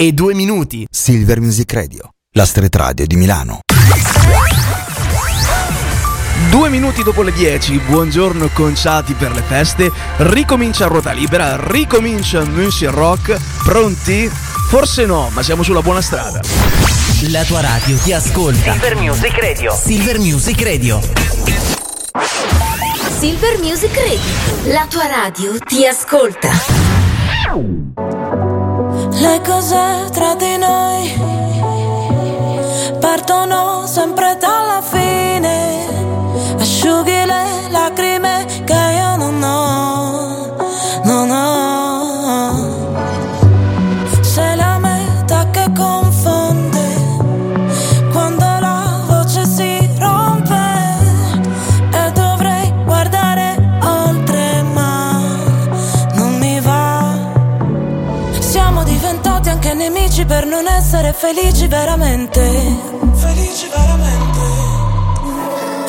e due minuti. Silver Music Radio, la street radio di Milano. Due minuti dopo le 10, buongiorno conciati per le feste, ricomincia ruota libera, ricomincia Music Rock, pronti? Forse no, ma siamo sulla buona strada. La tua radio ti ascolta. Silver Music Radio. Silver Music Radio. Silver Music Radio. La tua radio ti ascolta. Le cose tra di noi partono sempre dalla fine. Asciughi le lacrime per non essere felici veramente. Felici veramente.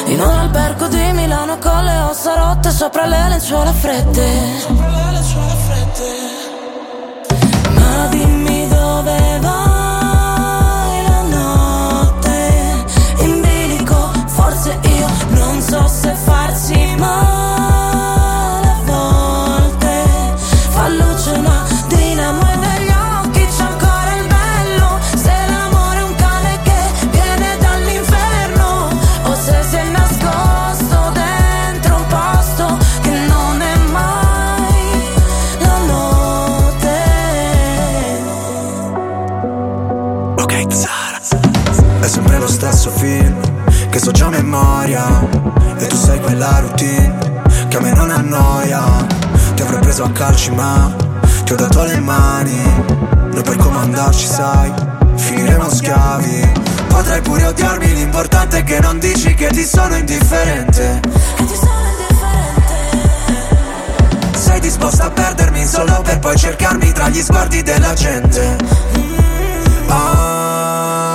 In un albergo di Milano con le ossa rotte sopra le lenzuola fredde. Sopra le lenzuola fredde. Ma dimmi dove vai la notte in bilico. Forse io non so se farsi male Ok, Zara. È sempre lo stesso film che so già a memoria. E tu sei quella routine che a me non annoia. Ti avrei preso a calci, ma ti ho dato le mani. Noi per comandarci, sai, finiremo schiavi. Potrai pure odiarmi, l'importante è che non dici che ti sono indifferente. Che ti sono indifferente. Sei disposta a perdermi solo per poi cercarmi tra gli sguardi della gente.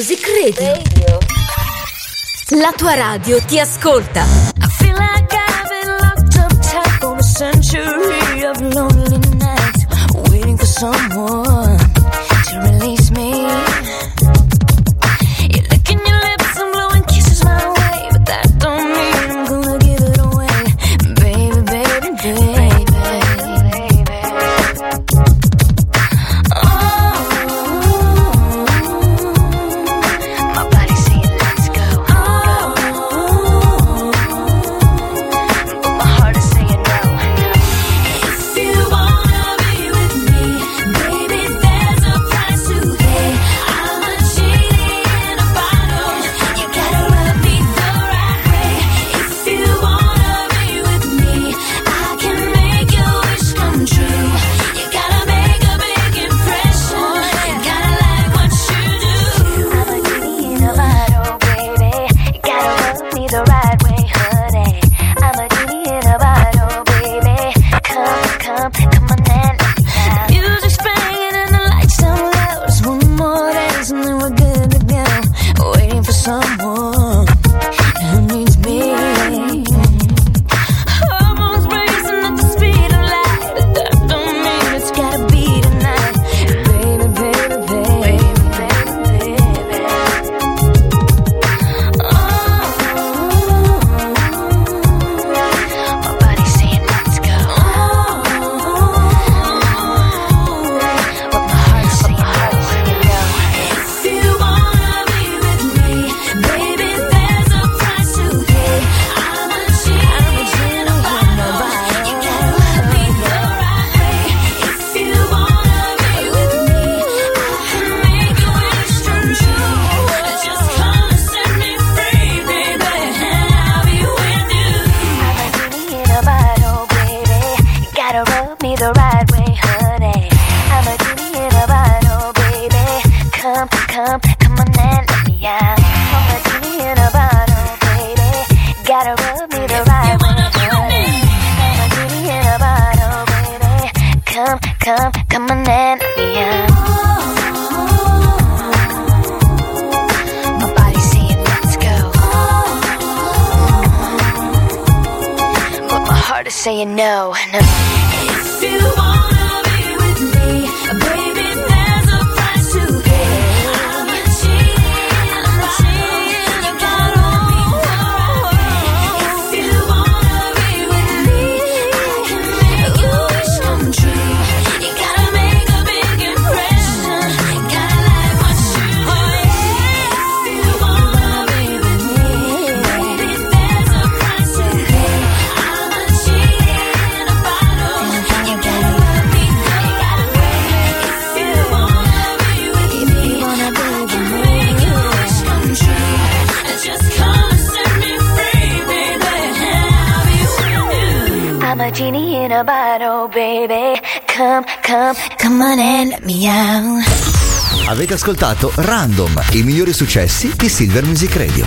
Music Radio. La tua radio ti ascolta. I feel like I've been locked up tight for a century of lonely nights, waiting for someone to release me. I'm a genie in a bottle, baby. Come, come, come on and let me out. Avete ascoltato Random, i migliori successi di Silver Music Radio.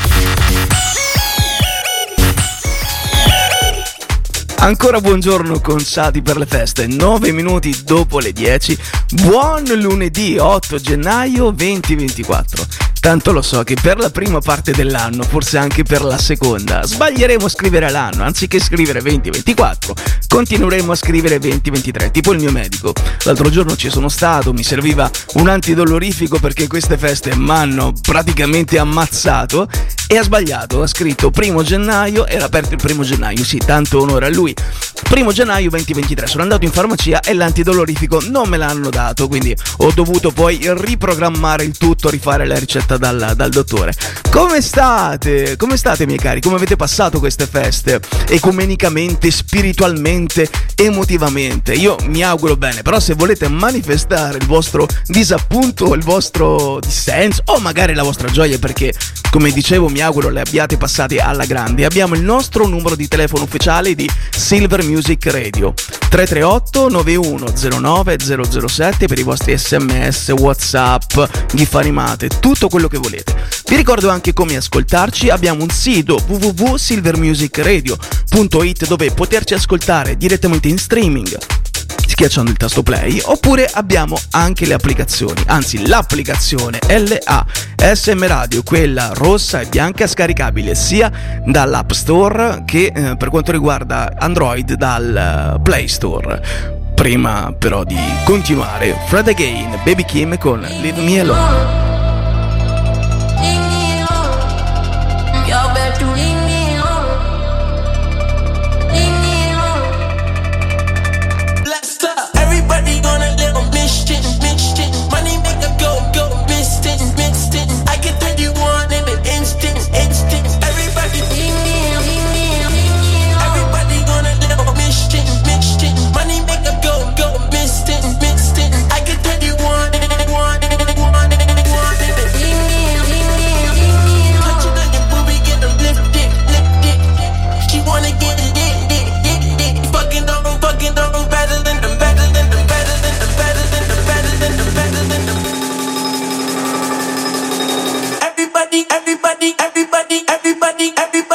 Ancora buongiorno conciati per le feste, 9 minuti dopo le 10. Buon lunedì 8 gennaio 2024. Tanto lo so che per la prima parte dell'anno, forse anche per la seconda, sbaglieremo a scrivere l'anno, anziché scrivere 2024, continueremo a scrivere 2023, tipo il mio medico. L'altro giorno ci sono stato, mi serviva un antidolorifico perché queste feste mi hanno praticamente ammazzato e ha sbagliato, ha scritto primo gennaio, era aperto il primo gennaio, sì, tanto onore a lui. Primo gennaio 2023, sono andato in farmacia e l'antidolorifico non me l'hanno dato, quindi ho dovuto poi riprogrammare il tutto, rifare la ricetta dal, dal dottore. Come state? Come state miei cari? Come avete passato queste feste? Ecumenicamente, spiritualmente, emotivamente? Io mi auguro bene, però se volete manifestare il vostro disappunto, il vostro dissenso o magari la vostra gioia perché come dicevo mi auguro le abbiate passate alla grande, abbiamo il nostro numero di telefono ufficiale di Silver Music Radio 338 9109 007 per i vostri sms, whatsapp, gif animate, tutto quello che volete. Vi ricordo anche come ascoltarci, abbiamo un sito www.silvermusicradio.it dove poterci ascoltare direttamente in streaming schiacciando il tasto play oppure abbiamo anche le applicazioni anzi l'applicazione LA SM Radio quella rossa e bianca scaricabile sia dall'App Store che eh, per quanto riguarda Android dal eh, Play Store. Prima però di continuare Fred Again Baby Kim con Leave Me Alone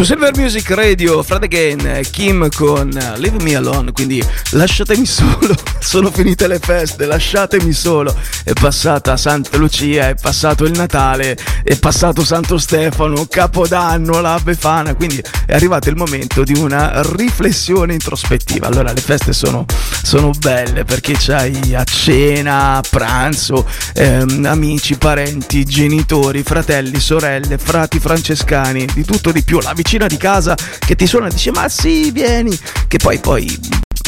Su Silver Music Radio, Fred Again, Kim con Leave Me Alone, quindi lasciatemi solo, sono finite le feste, lasciatemi solo. È passata Santa Lucia, è passato il Natale, è passato Santo Stefano, Capodanno, la Befana, quindi è arrivato il momento di una riflessione introspettiva. Allora le feste sono, sono belle perché c'hai a cena, a pranzo, ehm, amici, parenti, genitori, fratelli, sorelle, frati francescani, di tutto di più. La vicina di casa che ti suona e dice ma sì, vieni, che poi poi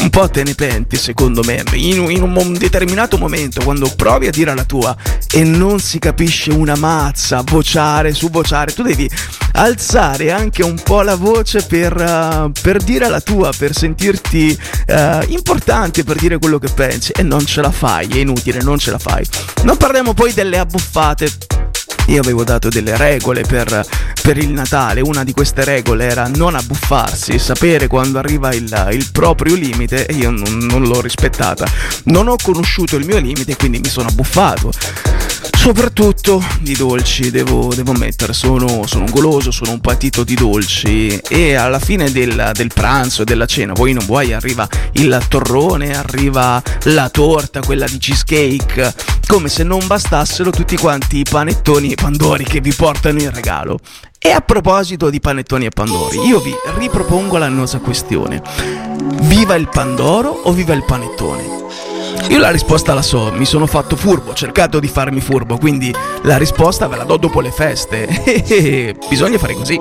un po' te ne penti secondo me in, in un determinato momento quando provi a dire la tua e non si capisce una mazza vociare su vociare tu devi alzare anche un po' la voce per, uh, per dire la tua per sentirti uh, importante per dire quello che pensi e non ce la fai è inutile non ce la fai. Non parliamo poi delle abbuffate io avevo dato delle regole per, per, il Natale, una di queste regole era non abbuffarsi, sapere quando arriva il, il proprio limite e io non, non, l'ho rispettata. Non ho conosciuto il mio limite quindi mi sono abbuffato. Soprattutto di dolci, devo, devo ammettere, sono, sono, un goloso, sono un patito di dolci e alla fine del, del pranzo e della cena, poi non vuoi, arriva il torrone, arriva la torta, quella di cheesecake, come se non bastassero tutti quanti i panettoni e pandori che vi portano in regalo. E a proposito di panettoni e pandori, io vi ripropongo l'annosa questione. Viva il pandoro o viva il panettone? Io la risposta la so, mi sono fatto furbo, ho cercato di farmi furbo, quindi la risposta ve la do dopo le feste. Bisogna fare così.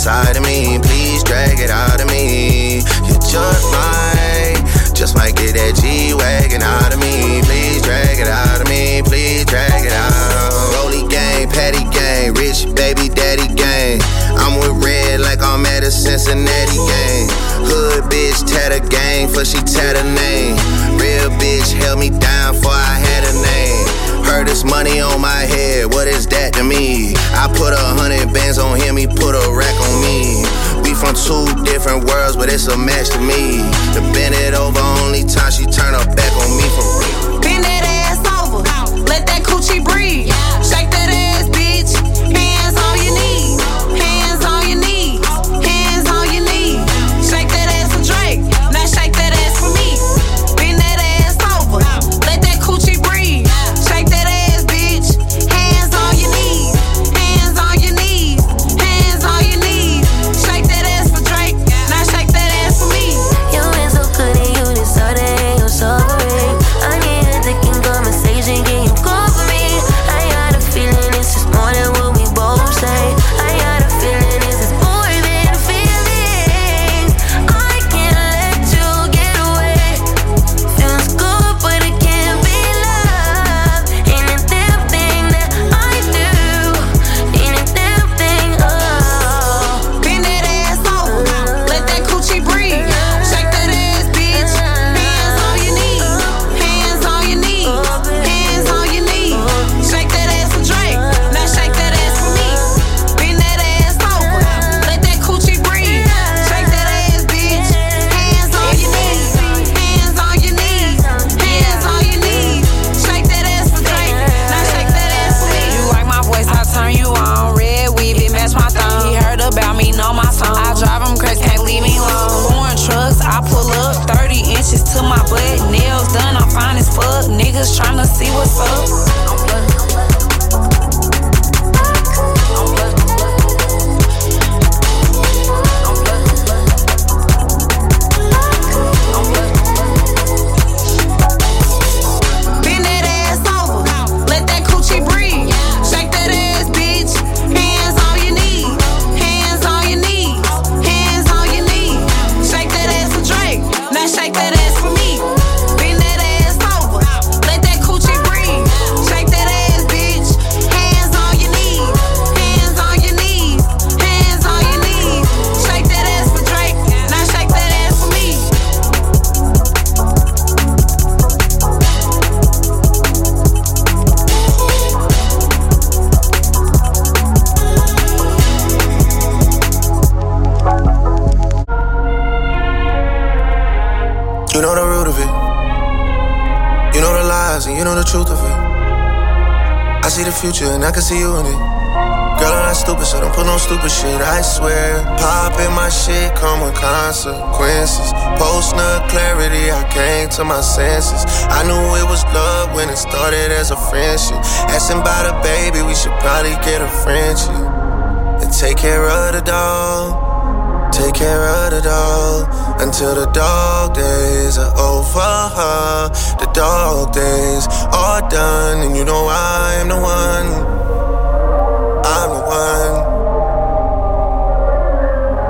Inside of me. Please drag it out of me. You just might, just might get that G wagon out of me. Please drag it out of me. Please drag it out. Rolly gang, patty gang, rich baby daddy gang. I'm with red like I'm at a Cincinnati game. Hood bitch, tatter gang, for she tatter name. Real bitch held me down for I had a name. This money on my head, what is that to me? I put a hundred bands on him, he put a rack on me. We from two different worlds, but it's a match to me. To bend it over, only time she turn her back on me for the future and I can see you in it. Girl, I'm not stupid, so don't put no stupid shit, I swear. Poppin' my shit come with consequences. Post no clarity, I came to my senses. I knew it was love when it started as a friendship. Asking about a baby, we should probably get a friendship. And take care of the dog. Take care of the dog until the dog days are over. The dog days are done, and you know I am the one. I'm the one.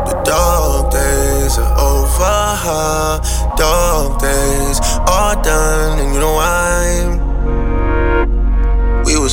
The dog days are over. Dog days are done, and you know I'm.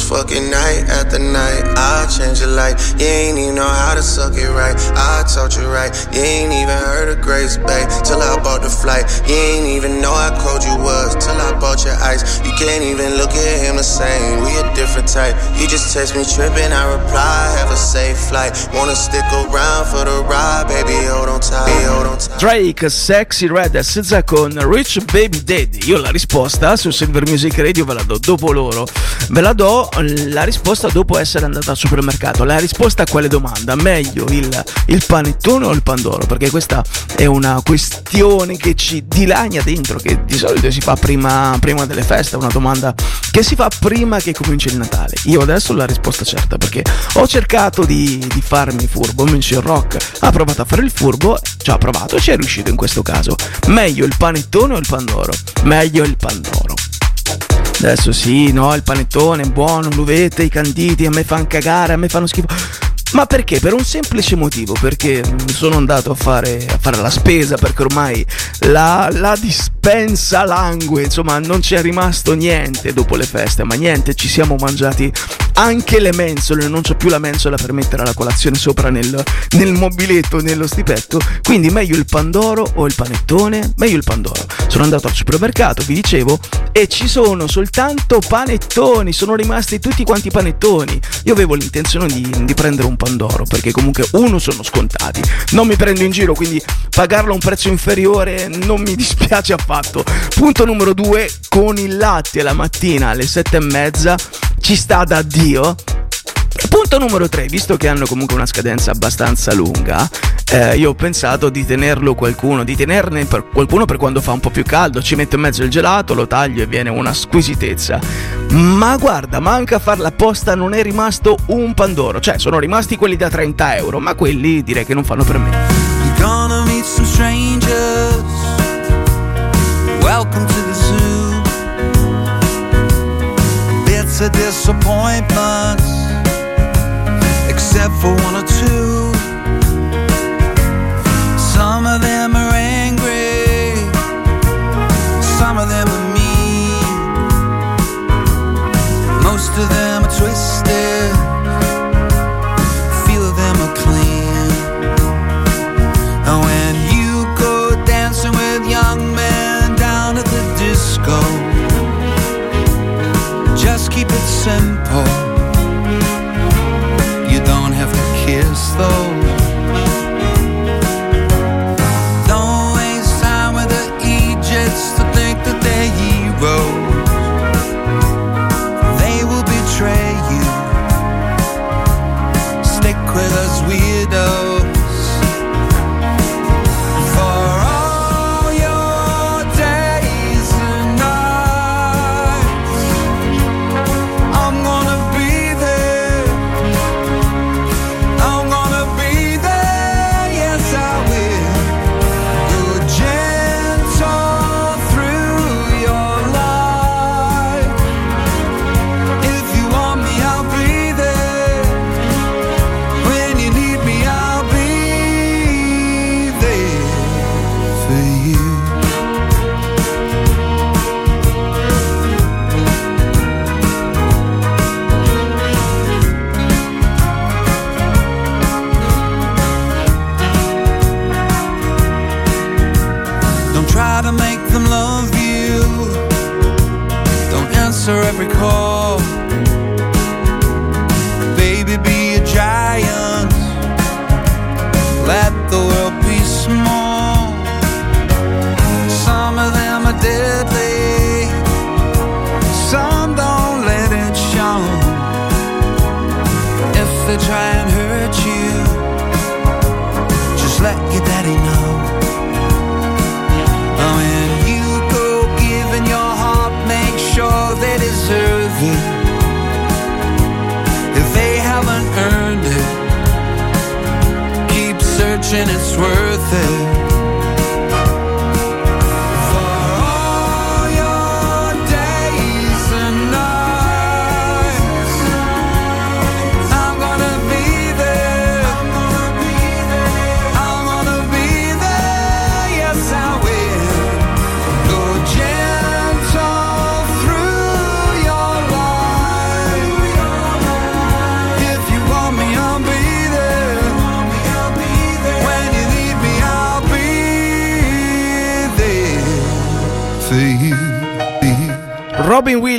Fucking night after night. I'll change your life. You ain't even know how to suck it right. I taught you right. You ain't even heard of Grace Bay till I bought the flight. You ain't even know how cold you was till I bought your ice. You can't even look at him the same. We different type. You just text me tripping. I reply, have a safe flight. Wanna stick around for the ride, baby? Hold on tight. Hold on tight. Drake, Sexy Red SZ con Rich Baby Daddy. Io la risposta su Silver Music Radio ve la do dopo loro. Ve la do la risposta dopo essere andato al supermercato. La risposta a quale domanda? Meglio il, il panettone o il pandoro? Perché questa è una questione che ci dilania dentro, che di solito si fa prima, prima delle feste, una domanda che si fa prima che cominci il Natale. Io adesso ho la risposta certa perché ho cercato di, di farmi furbo. Invece il rock ha provato a fare il furbo, ci ha provato e ci è riuscito in questo caso. Meglio il panettone o il pandoro? Meglio il pandoro. Adesso sì, no, il panettone è buono, l'uvette, i canditi, a me fanno cagare, a me fanno schifo. Ma perché? Per un semplice motivo, perché sono andato a fare, a fare la spesa, perché ormai la, la dispensa langue, insomma non c'è rimasto niente dopo le feste, ma niente, ci siamo mangiati anche le mensole, non c'è più la mensola per mettere la colazione sopra nel, nel mobiletto, nello stipetto, quindi meglio il pandoro o il panettone? Meglio il pandoro. Sono andato al supermercato, vi dicevo, e ci sono soltanto panettoni, sono rimasti tutti quanti panettoni. Io avevo l'intenzione di, di prendere un pandoro, perché comunque uno sono scontati, non mi prendo in giro, quindi pagarlo a un prezzo inferiore non mi dispiace affatto. Punto numero due, con il latte la mattina alle sette e mezza ci sta da Dio. Punto numero 3, visto che hanno comunque una scadenza abbastanza lunga, eh, io ho pensato di tenerlo qualcuno, di tenerne per qualcuno per quando fa un po' più caldo, ci metto in mezzo il gelato, lo taglio e viene una squisitezza. Ma guarda, manca a farla apposta, non è rimasto un pandoro, cioè sono rimasti quelli da 30 euro, ma quelli direi che non fanno per me. You're gonna meet some strangers. Welcome to Bits of disappointments, except for one or two. Some of them are angry, some of them are mean. Most of them are twisted,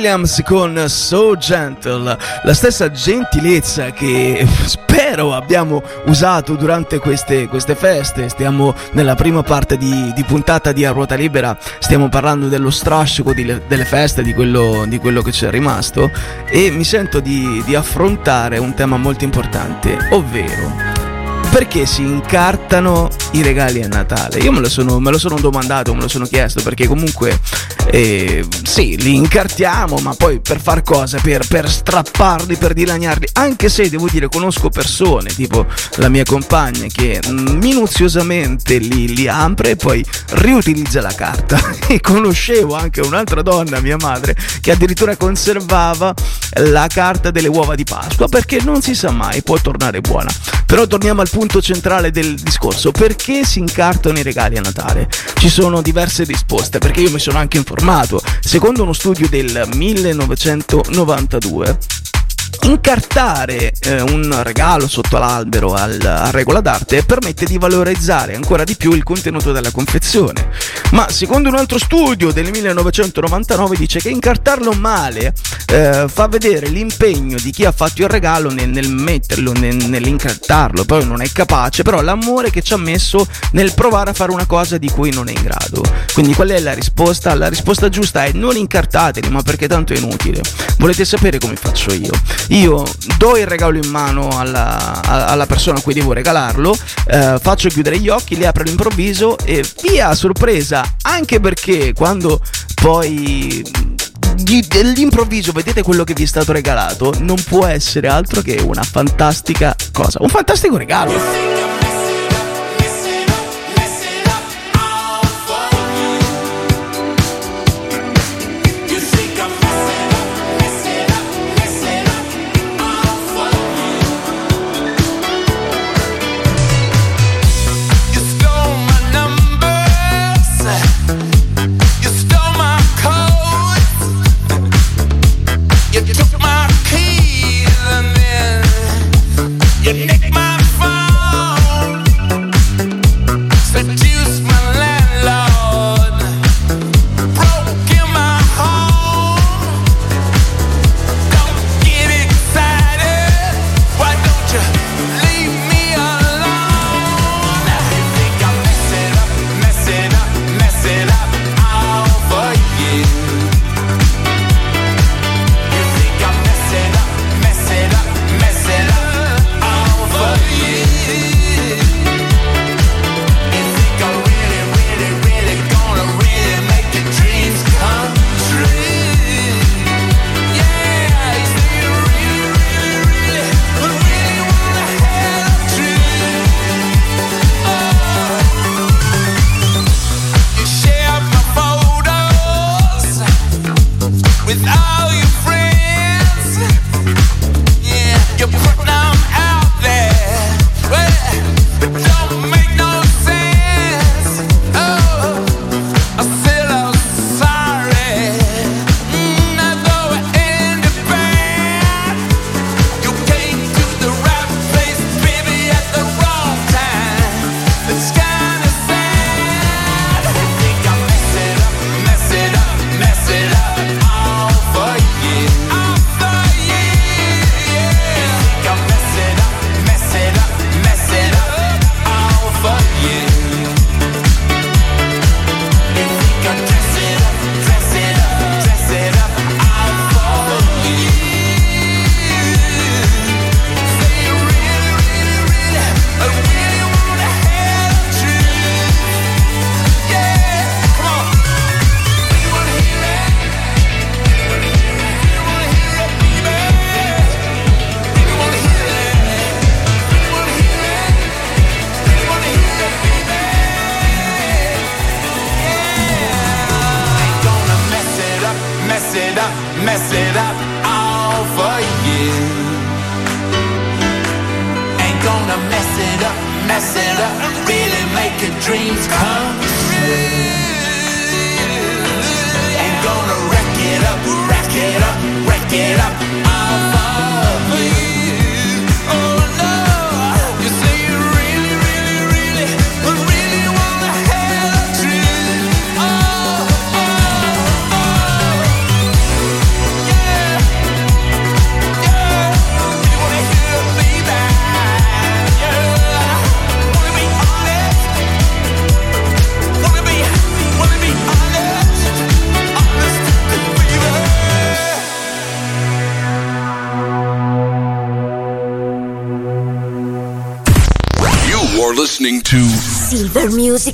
Williams con So Gentle, la stessa gentilezza che spero abbiamo usato durante queste, queste feste. Stiamo nella prima parte di, di puntata di A Ruota Libera, stiamo parlando dello strascico di- delle feste, di quello, di quello che c'è rimasto e mi sento di, di affrontare un tema molto importante, ovvero perché si incartano i regali a Natale? Io me lo sono, me lo sono domandato, me lo sono chiesto, perché comunque eh, sì, li incartiamo, ma poi per far cosa? Per, per strapparli, per dilaniarli, anche se devo dire conosco persone, tipo la mia compagna, che minuziosamente li, li apre e poi riutilizza la carta. E conoscevo anche un'altra donna, mia madre, che addirittura conservava la carta delle uova di Pasqua, perché non si sa mai, può tornare buona. Però torniamo al punto centrale del discorso, perché si incartano i regali a Natale? Ci sono diverse risposte, perché io mi sono anche informato. Secondo uno studio del 1992, Incartare eh, un regalo sotto l'albero al- a regola d'arte permette di valorizzare ancora di più il contenuto della confezione. Ma secondo un altro studio del 1999 dice che incartarlo male eh, fa vedere l'impegno di chi ha fatto il regalo nel, nel metterlo, nel- nell'incartarlo. Poi non è capace, però l'amore che ci ha messo nel provare a fare una cosa di cui non è in grado. Quindi qual è la risposta? La risposta giusta è non incartateli, ma perché tanto è inutile. Volete sapere come faccio io? Io do il regalo in mano alla, alla persona a cui devo regalarlo, eh, faccio chiudere gli occhi, li apro all'improvviso e via, sorpresa, anche perché quando poi dell'improvviso vedete quello che vi è stato regalato, non può essere altro che una fantastica cosa, un fantastico regalo.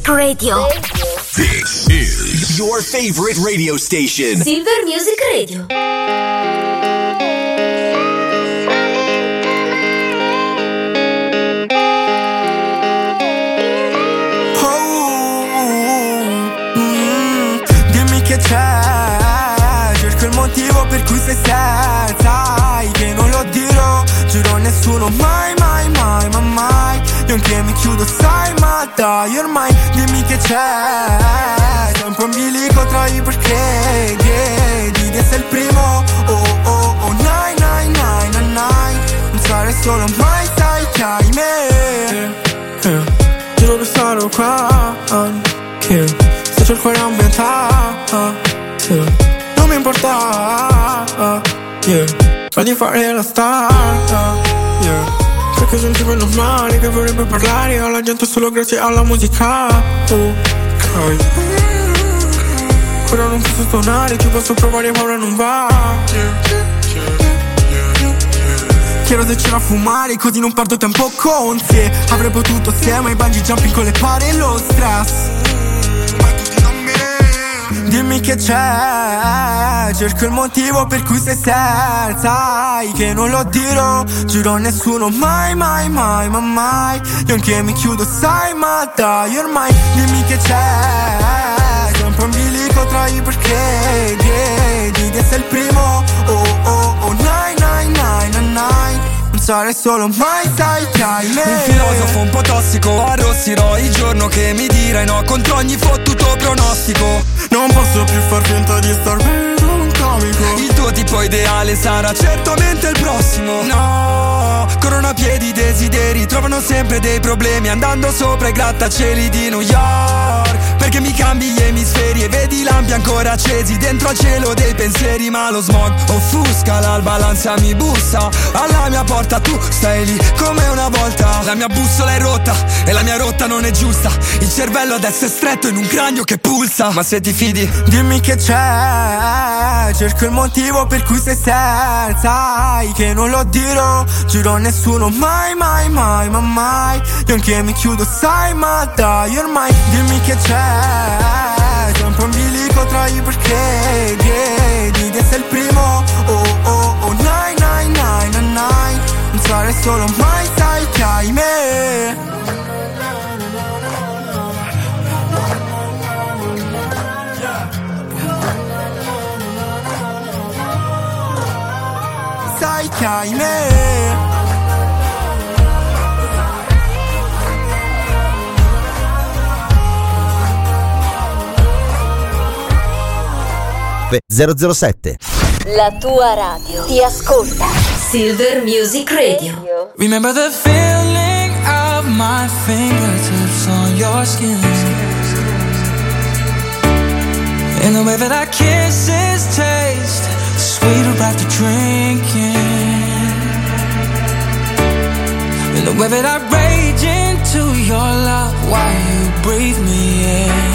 Music Radio. This is your favorite radio station. Silver Music Radio. Mm, Dimmi che c'è Cerco il motivo per cui sei senza Sai che non lo dirò Giuro a nessuno mai mai mai ma mai Io anche mi chiudo sai ma dai ormai Dimmi che c'è Sei un po' in bilico tra i perché Chiedi di essere il primo Oh oh oh nine nine nine nine Non sarei solo mai sai che hai me Eh, Giuro che sarò qua Che se c'è il cuore ambientato. Non mi importa yeah. Fagli fare la star yeah. Un tipo normale che vorrebbe parlare alla gente solo grazie alla musica. Ok. Ora non posso suonare, ci posso provare ma ora non va. Chiedo se c'era a fumare così non perdo tempo con te. Avrei potuto assieme ai bungee jumping con le pare lo stress Dimmi che c'è Cerco il motivo per cui sei senza. Sai che non lo dirò Giuro a nessuno mai mai mai ma mai. Io anche mi chiudo sai ma dai ormai Dimmi che c'è. Sei un bilico tra i perché Chiedi di essere il primo. Oh oh oh nine nine nine nine sarei solo mai sai che hai me. Un filosofo un po' tossico Arrossirò il giorno che mi dirai no Contro ogni fottuto pronostico. Non posso più far finta di star bene un comico. Il tuo tipo ideale sarà certamente il prossimo. No, corrono a piedi i desideri Trovano sempre dei problemi. Andando sopra i grattacieli di New York Perché mi cambi gli emisferi E vedi i lampi ancora accesi Dentro al cielo dei pensieri. Ma lo smog offusca l'alba L'ansia mi bussa. Alla mia porta tu stai lì come una volta. La mia bussola è rotta E la mia rotta non è giusta. Il cervello adesso è stretto in un cranio che pulsa. Ma se ti fidi Dimmi che c'è. Cerco il motivo per cui sei senza. Sai che non lo dirò Giuro nessuno mai mai mai ma mai. Io anche mi chiudo sai ma dai ormai Dimmi che c'è. Sei un po' in bilico tra i perché Chiedi di essere il primo. Oh oh oh nine nine nine nine Non sarei solo mai sai che hai me. Sai che hai me 007. La tua radio ti ascolta. Silver Music Radio. Remember the feeling of my fingertips on your skin. And the way that our kisses taste sweeter after drinking. And the way that I rage into your love while you breathe me in.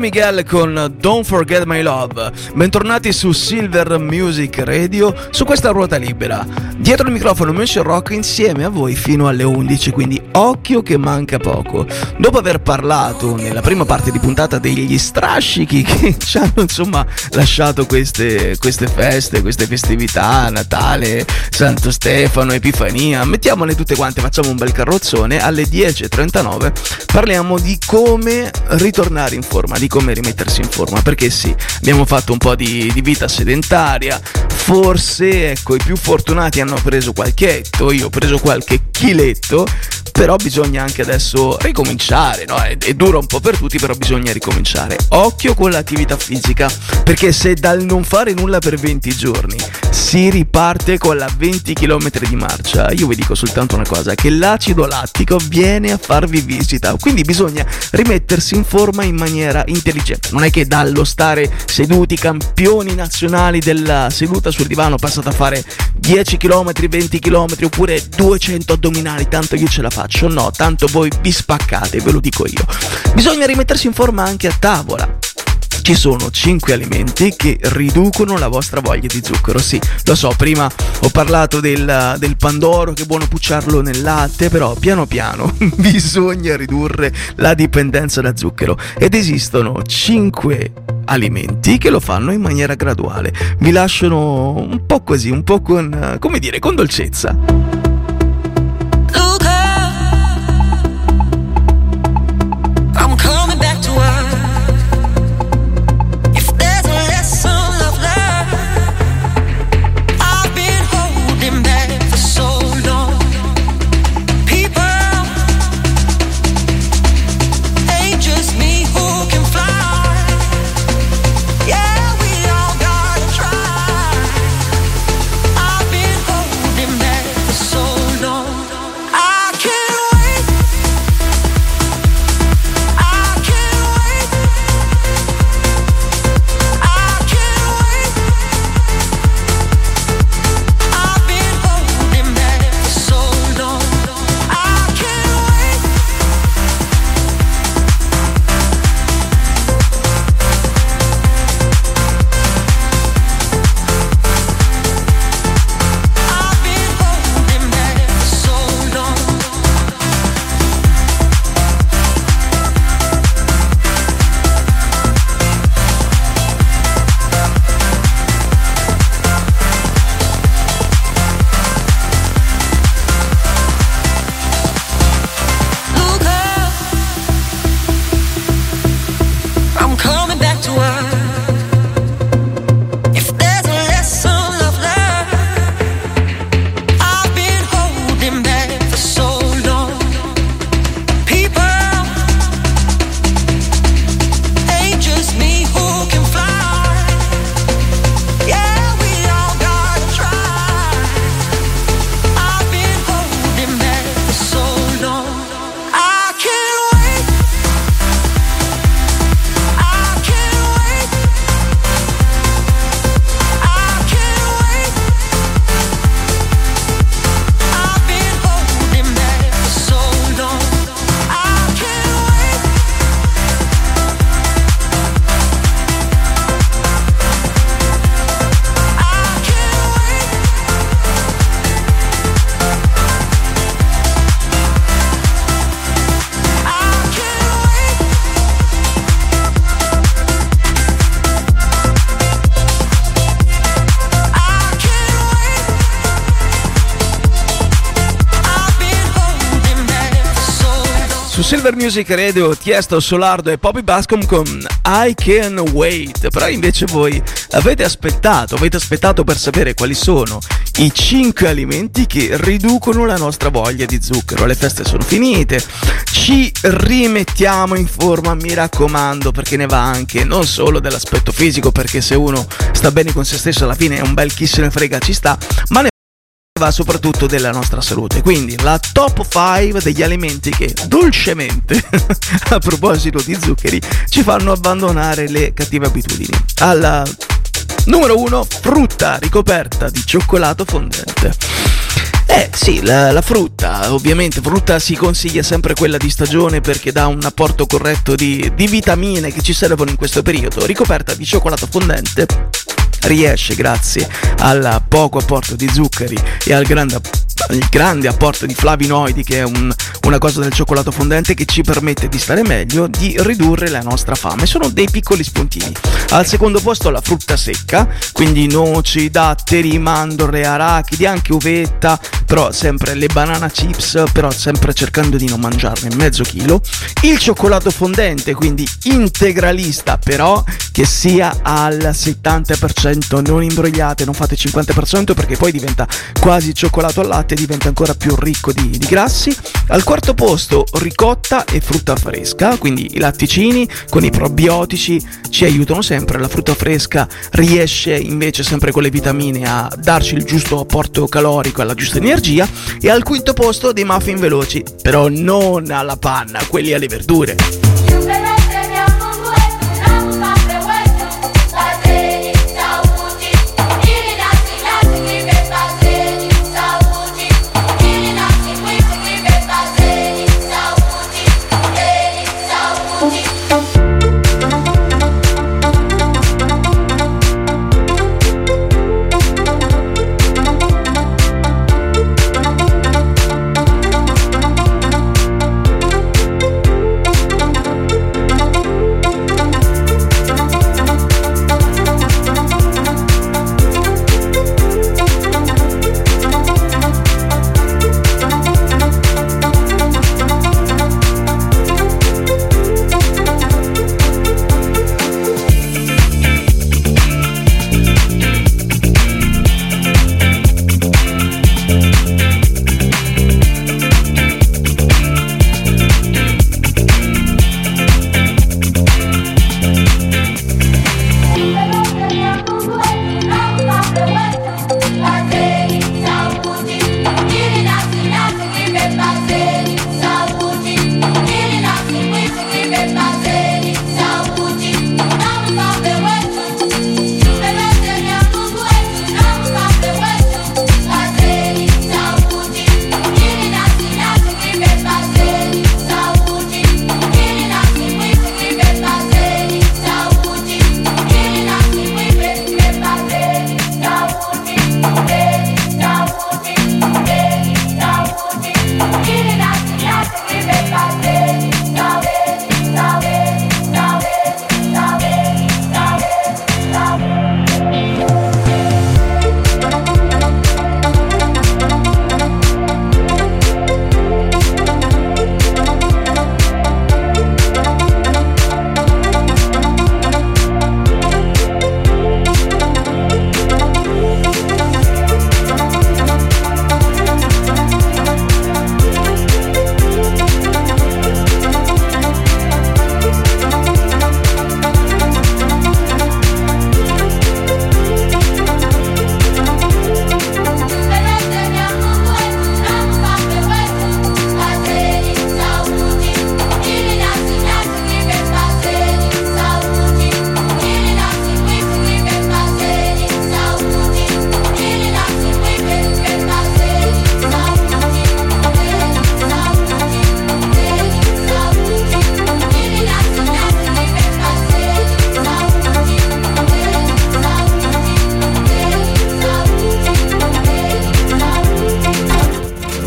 Miguel con Don't Forget My Love. Bentornati su Silver Music Radio su questa ruota libera. Dietro il microfono Monsieur Rock insieme a voi fino alle 11, quindi occhio che manca poco. Dopo aver parlato nella prima parte di puntata degli strascichi che ci hanno insomma lasciato queste, queste feste, queste festività, Natale, Santo Stefano, Epifania, mettiamole tutte quante, facciamo un bel carrozzone, alle 10.39 parliamo di come ritornare in forma, di come rimettersi in forma, perché sì, abbiamo fatto un po' di, di vita sedentaria, forse ecco i più fortunati hanno preso qualche etto, io ho preso qualche chiletto, però bisogna anche adesso ricominciare, no? È, è duro un po' per tutti, però bisogna ricominciare. Occhio con l'attività fisica, perché se dal non fare nulla per 20 giorni si riparte con la 20 km di marcia, io vi dico soltanto una cosa, che l'acido lattico viene a farvi visita, quindi bisogna rimettersi in forma in maniera intelligente. Non è che dallo stare seduti campioni nazionali della seduta sul divano passate a fare 10 km, 20 km oppure 200 addominali, tanto io ce la faccio. No, tanto voi vi spaccate, ve lo dico io. Bisogna rimettersi in forma anche a tavola. Ci sono 5 alimenti che riducono la vostra voglia di zucchero. Sì, lo so, prima ho parlato del, del pandoro, che è buono pucciarlo nel latte, però piano piano bisogna ridurre la dipendenza da zucchero. Ed esistono 5 alimenti che lo fanno in maniera graduale. Vi lasciano un po' così, un po' con, come dire, con dolcezza. Music Radio, Tiesto, Solardo e Poppy Bascom con I Can Wait. Però invece voi avete aspettato, avete aspettato per sapere quali sono i 5 alimenti che riducono la nostra voglia di zucchero. Le feste sono finite, ci rimettiamo in forma, mi raccomando, perché ne va anche non solo dell'aspetto fisico, perché se uno sta bene con se stesso alla fine è un bel chi se ne frega, ci sta, ma ne va soprattutto della nostra salute. Quindi la top 5 degli alimenti che dolcemente, a proposito di zuccheri, ci fanno abbandonare le cattive abitudini. Alla numero 1, frutta ricoperta di cioccolato fondente. Eh sì, la, la frutta, ovviamente, frutta si consiglia sempre quella di stagione perché dà un apporto corretto di, di vitamine che ci servono in questo periodo, ricoperta di cioccolato fondente riesce grazie al poco apporto di zuccheri e al grande, al grande apporto di flavinoidi che è un- una cosa del cioccolato fondente che ci permette di stare meglio, di ridurre la nostra fame. Sono dei piccoli spuntini. Al secondo posto la frutta secca, quindi noci, datteri, mandorle, arachidi, anche uvetta, però sempre le banana chips, però sempre cercando di non mangiarne mezzo chilo. Il cioccolato fondente, quindi integralista, però che sia al 70%, non imbrogliate, non fate 50% perché poi diventa quasi cioccolato al latte, diventa ancora più ricco di, di grassi. Al quarto posto ricotta e frutta fresca, quindi i latticini con i probiotici ci aiutano sempre, la frutta fresca riesce invece sempre con le vitamine a darci il giusto apporto calorico e la giusta energia e al quinto posto dei muffin veloci, però non alla panna, quelli alle verdure.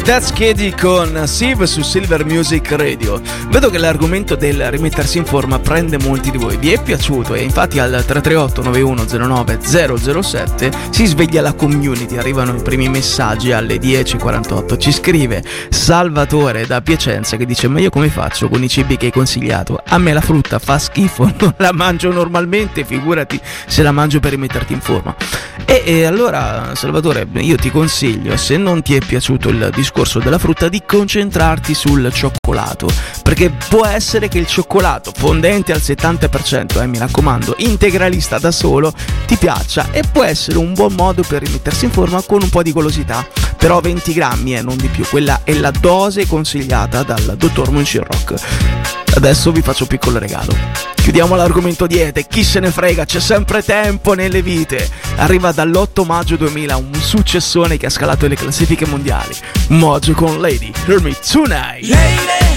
That's Kiddy con Siv su Silver Music Radio. Vedo che l'argomento del rimettersi in forma prende molti di voi. Vi è piaciuto? E infatti al 338 9109 007 si sveglia la community, arrivano i primi messaggi alle 10.48. Ci scrive Salvatore da Piacenza che dice: Ma io come faccio con i cibi che hai consigliato? A me la frutta fa schifo, non la mangio normalmente, figurati se la mangio per rimetterti in forma. E, e allora, Salvatore, io ti consiglio, se non ti è piaciuto il discorso della frutta, di concentrarti sul cioccolato. Perché può essere che il cioccolato fondente al 70%, eh, mi raccomando, integralista da solo, ti piaccia e può essere un buon modo per rimettersi in forma con un po' di golosità. Però 20 grammi e non di più, quella è la dose consigliata dal dottor Muncirrock. Adesso vi faccio un piccolo regalo. Chiudiamo l'argomento diete, chi se ne frega, c'è sempre tempo nelle vite. Arriva dall'8 maggio 2000 un successone che ha scalato le classifiche mondiali. Mojo con Lady, Hear Me Tonight. Hear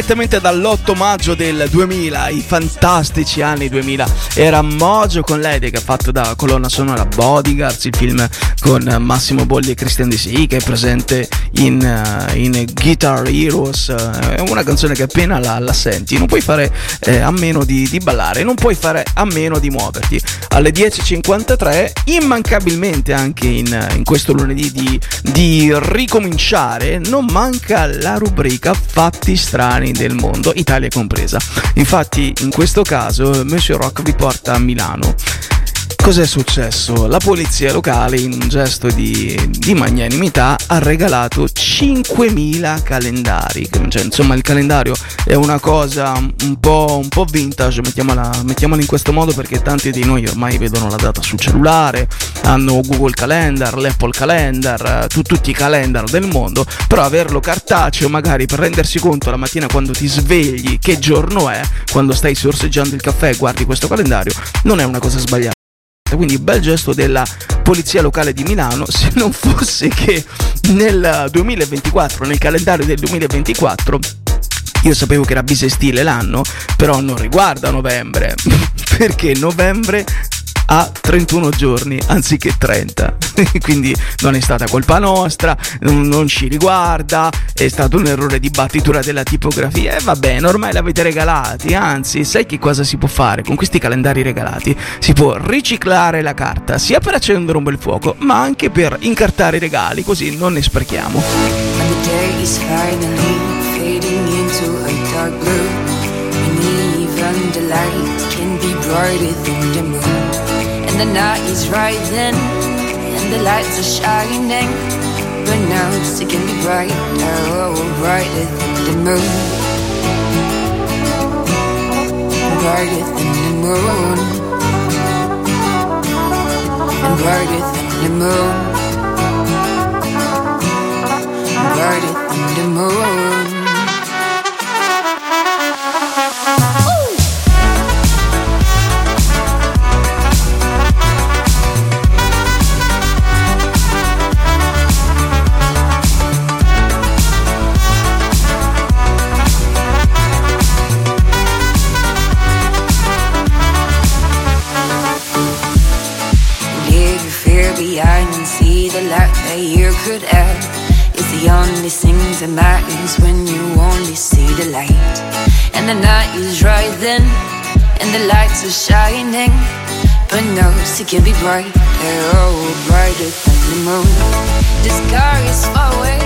Direttamente dall'8 maggio del 2000, i fantastici anni 2000, era Mojo con Lady che ha fatto da colonna sonora Bodyguards, il film con Massimo Bolli e Christian D.C. che è presente in, eh, in Guitar Heroes, eh, è una canzone che appena la, la senti non puoi fare eh, a meno di, di ballare, non puoi fare a meno di muoverti. Alle 10.53, immancabilmente anche in, in questo lunedì di, di ricominciare, non manca la rubrica Fatti strani del mondo, Italia compresa. Infatti, in questo caso, Monsieur Rock vi porta a Milano. Cos'è successo? La polizia locale, in un gesto di, di magnanimità, ha regalato 5.000 calendari. Cioè, insomma, il calendario è una cosa un po', un po' vintage, mettiamola, mettiamola in questo modo, perché tanti di noi ormai vedono la data sul cellulare, hanno Google Calendar, l'Apple Calendar, tu- tutti i calendar del mondo, però averlo cartaceo, magari per rendersi conto la mattina quando ti svegli che giorno è, quando stai sorseggiando il caffè e guardi questo calendario, non è una cosa sbagliata. Quindi bel gesto della polizia locale di Milano, se non fosse che nel 2024, nel calendario del 2024, io sapevo che era bisestile l'anno, però non riguarda novembre, perché novembre ha 31 giorni anziché 30, quindi non è stata colpa nostra, non, ci riguarda, è stato un errore di battitura della tipografia e va bene, ormai l'avete regalati, anzi sai che cosa si può fare con questi calendari regalati? Si può riciclare la carta, sia per accendere un bel fuoco, ma anche per incartare i regali, così non ne sprechiamo. A dark brighter than the moon. The night is rising, and the lights are shining. But now it can be brighter, oh, brighter than the moon. Brighter than the moon. And brighter than the moon. brighter than the moon. See the light that you could have. It's the only thing that matters when you only see the light. And the night is rising, and the lights are shining. But no, it can be brighter, oh, brighter than the moon. The sky is far away,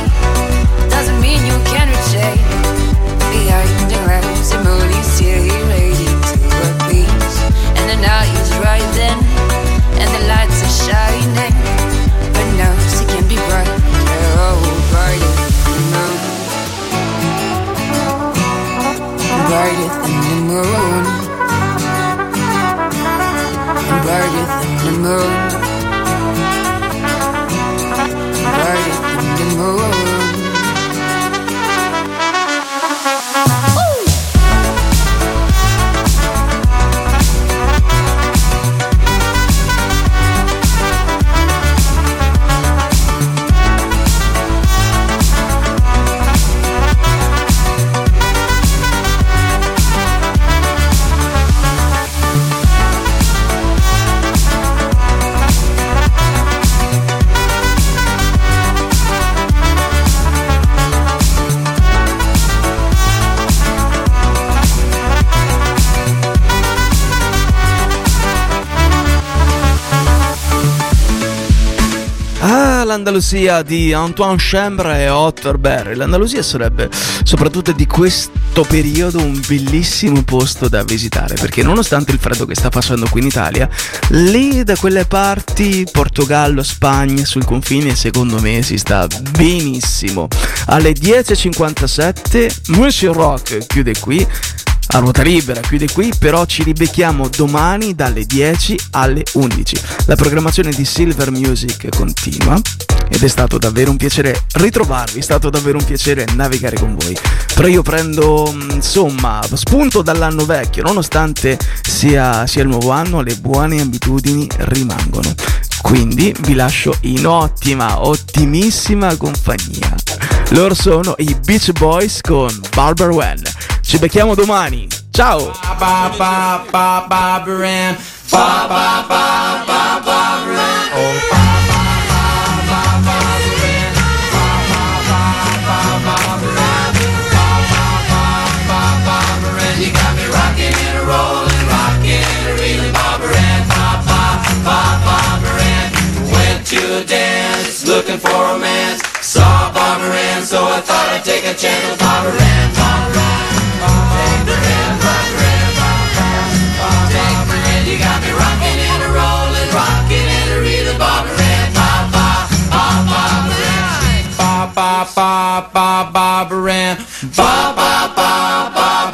doesn't mean you can't reach it. Behind the clouds, the moon is here, ready to appease. And the night is rising, and the lights are shining. Brighter than the moon. Brighter than the moon. Brighter than the moon. l'Andalusia di Antoine Chambre e Otto Berry. L'Andalusia sarebbe, soprattutto di questo periodo, un bellissimo posto da visitare perché, nonostante il freddo che sta facendo qui in Italia, lì da quelle parti, Portogallo, Spagna, sul confine, secondo me si sta benissimo. Alle 10.57, Monsieur Rock chiude qui. A ruota libera, chiude qui, però ci ribecchiamo domani dalle 10 alle 11. La programmazione di Silver Music continua ed è stato davvero un piacere ritrovarvi, è stato davvero un piacere navigare con voi. Però io prendo, mm, insomma, spunto dall'anno vecchio, nonostante sia, sia il nuovo anno, le buone abitudini rimangono. Quindi vi lascio in ottima, ottimissima compagnia. Loro sono i Beach Boys con Barber Wen. Ci becchiamo domani. Ciao. looking for romance. Saw Barbara Ann, so I thought I'd take a chance with Barbara Ann. She got me rocking and a rolling, rocking and a ba ba ba ba ba ba ba ba ba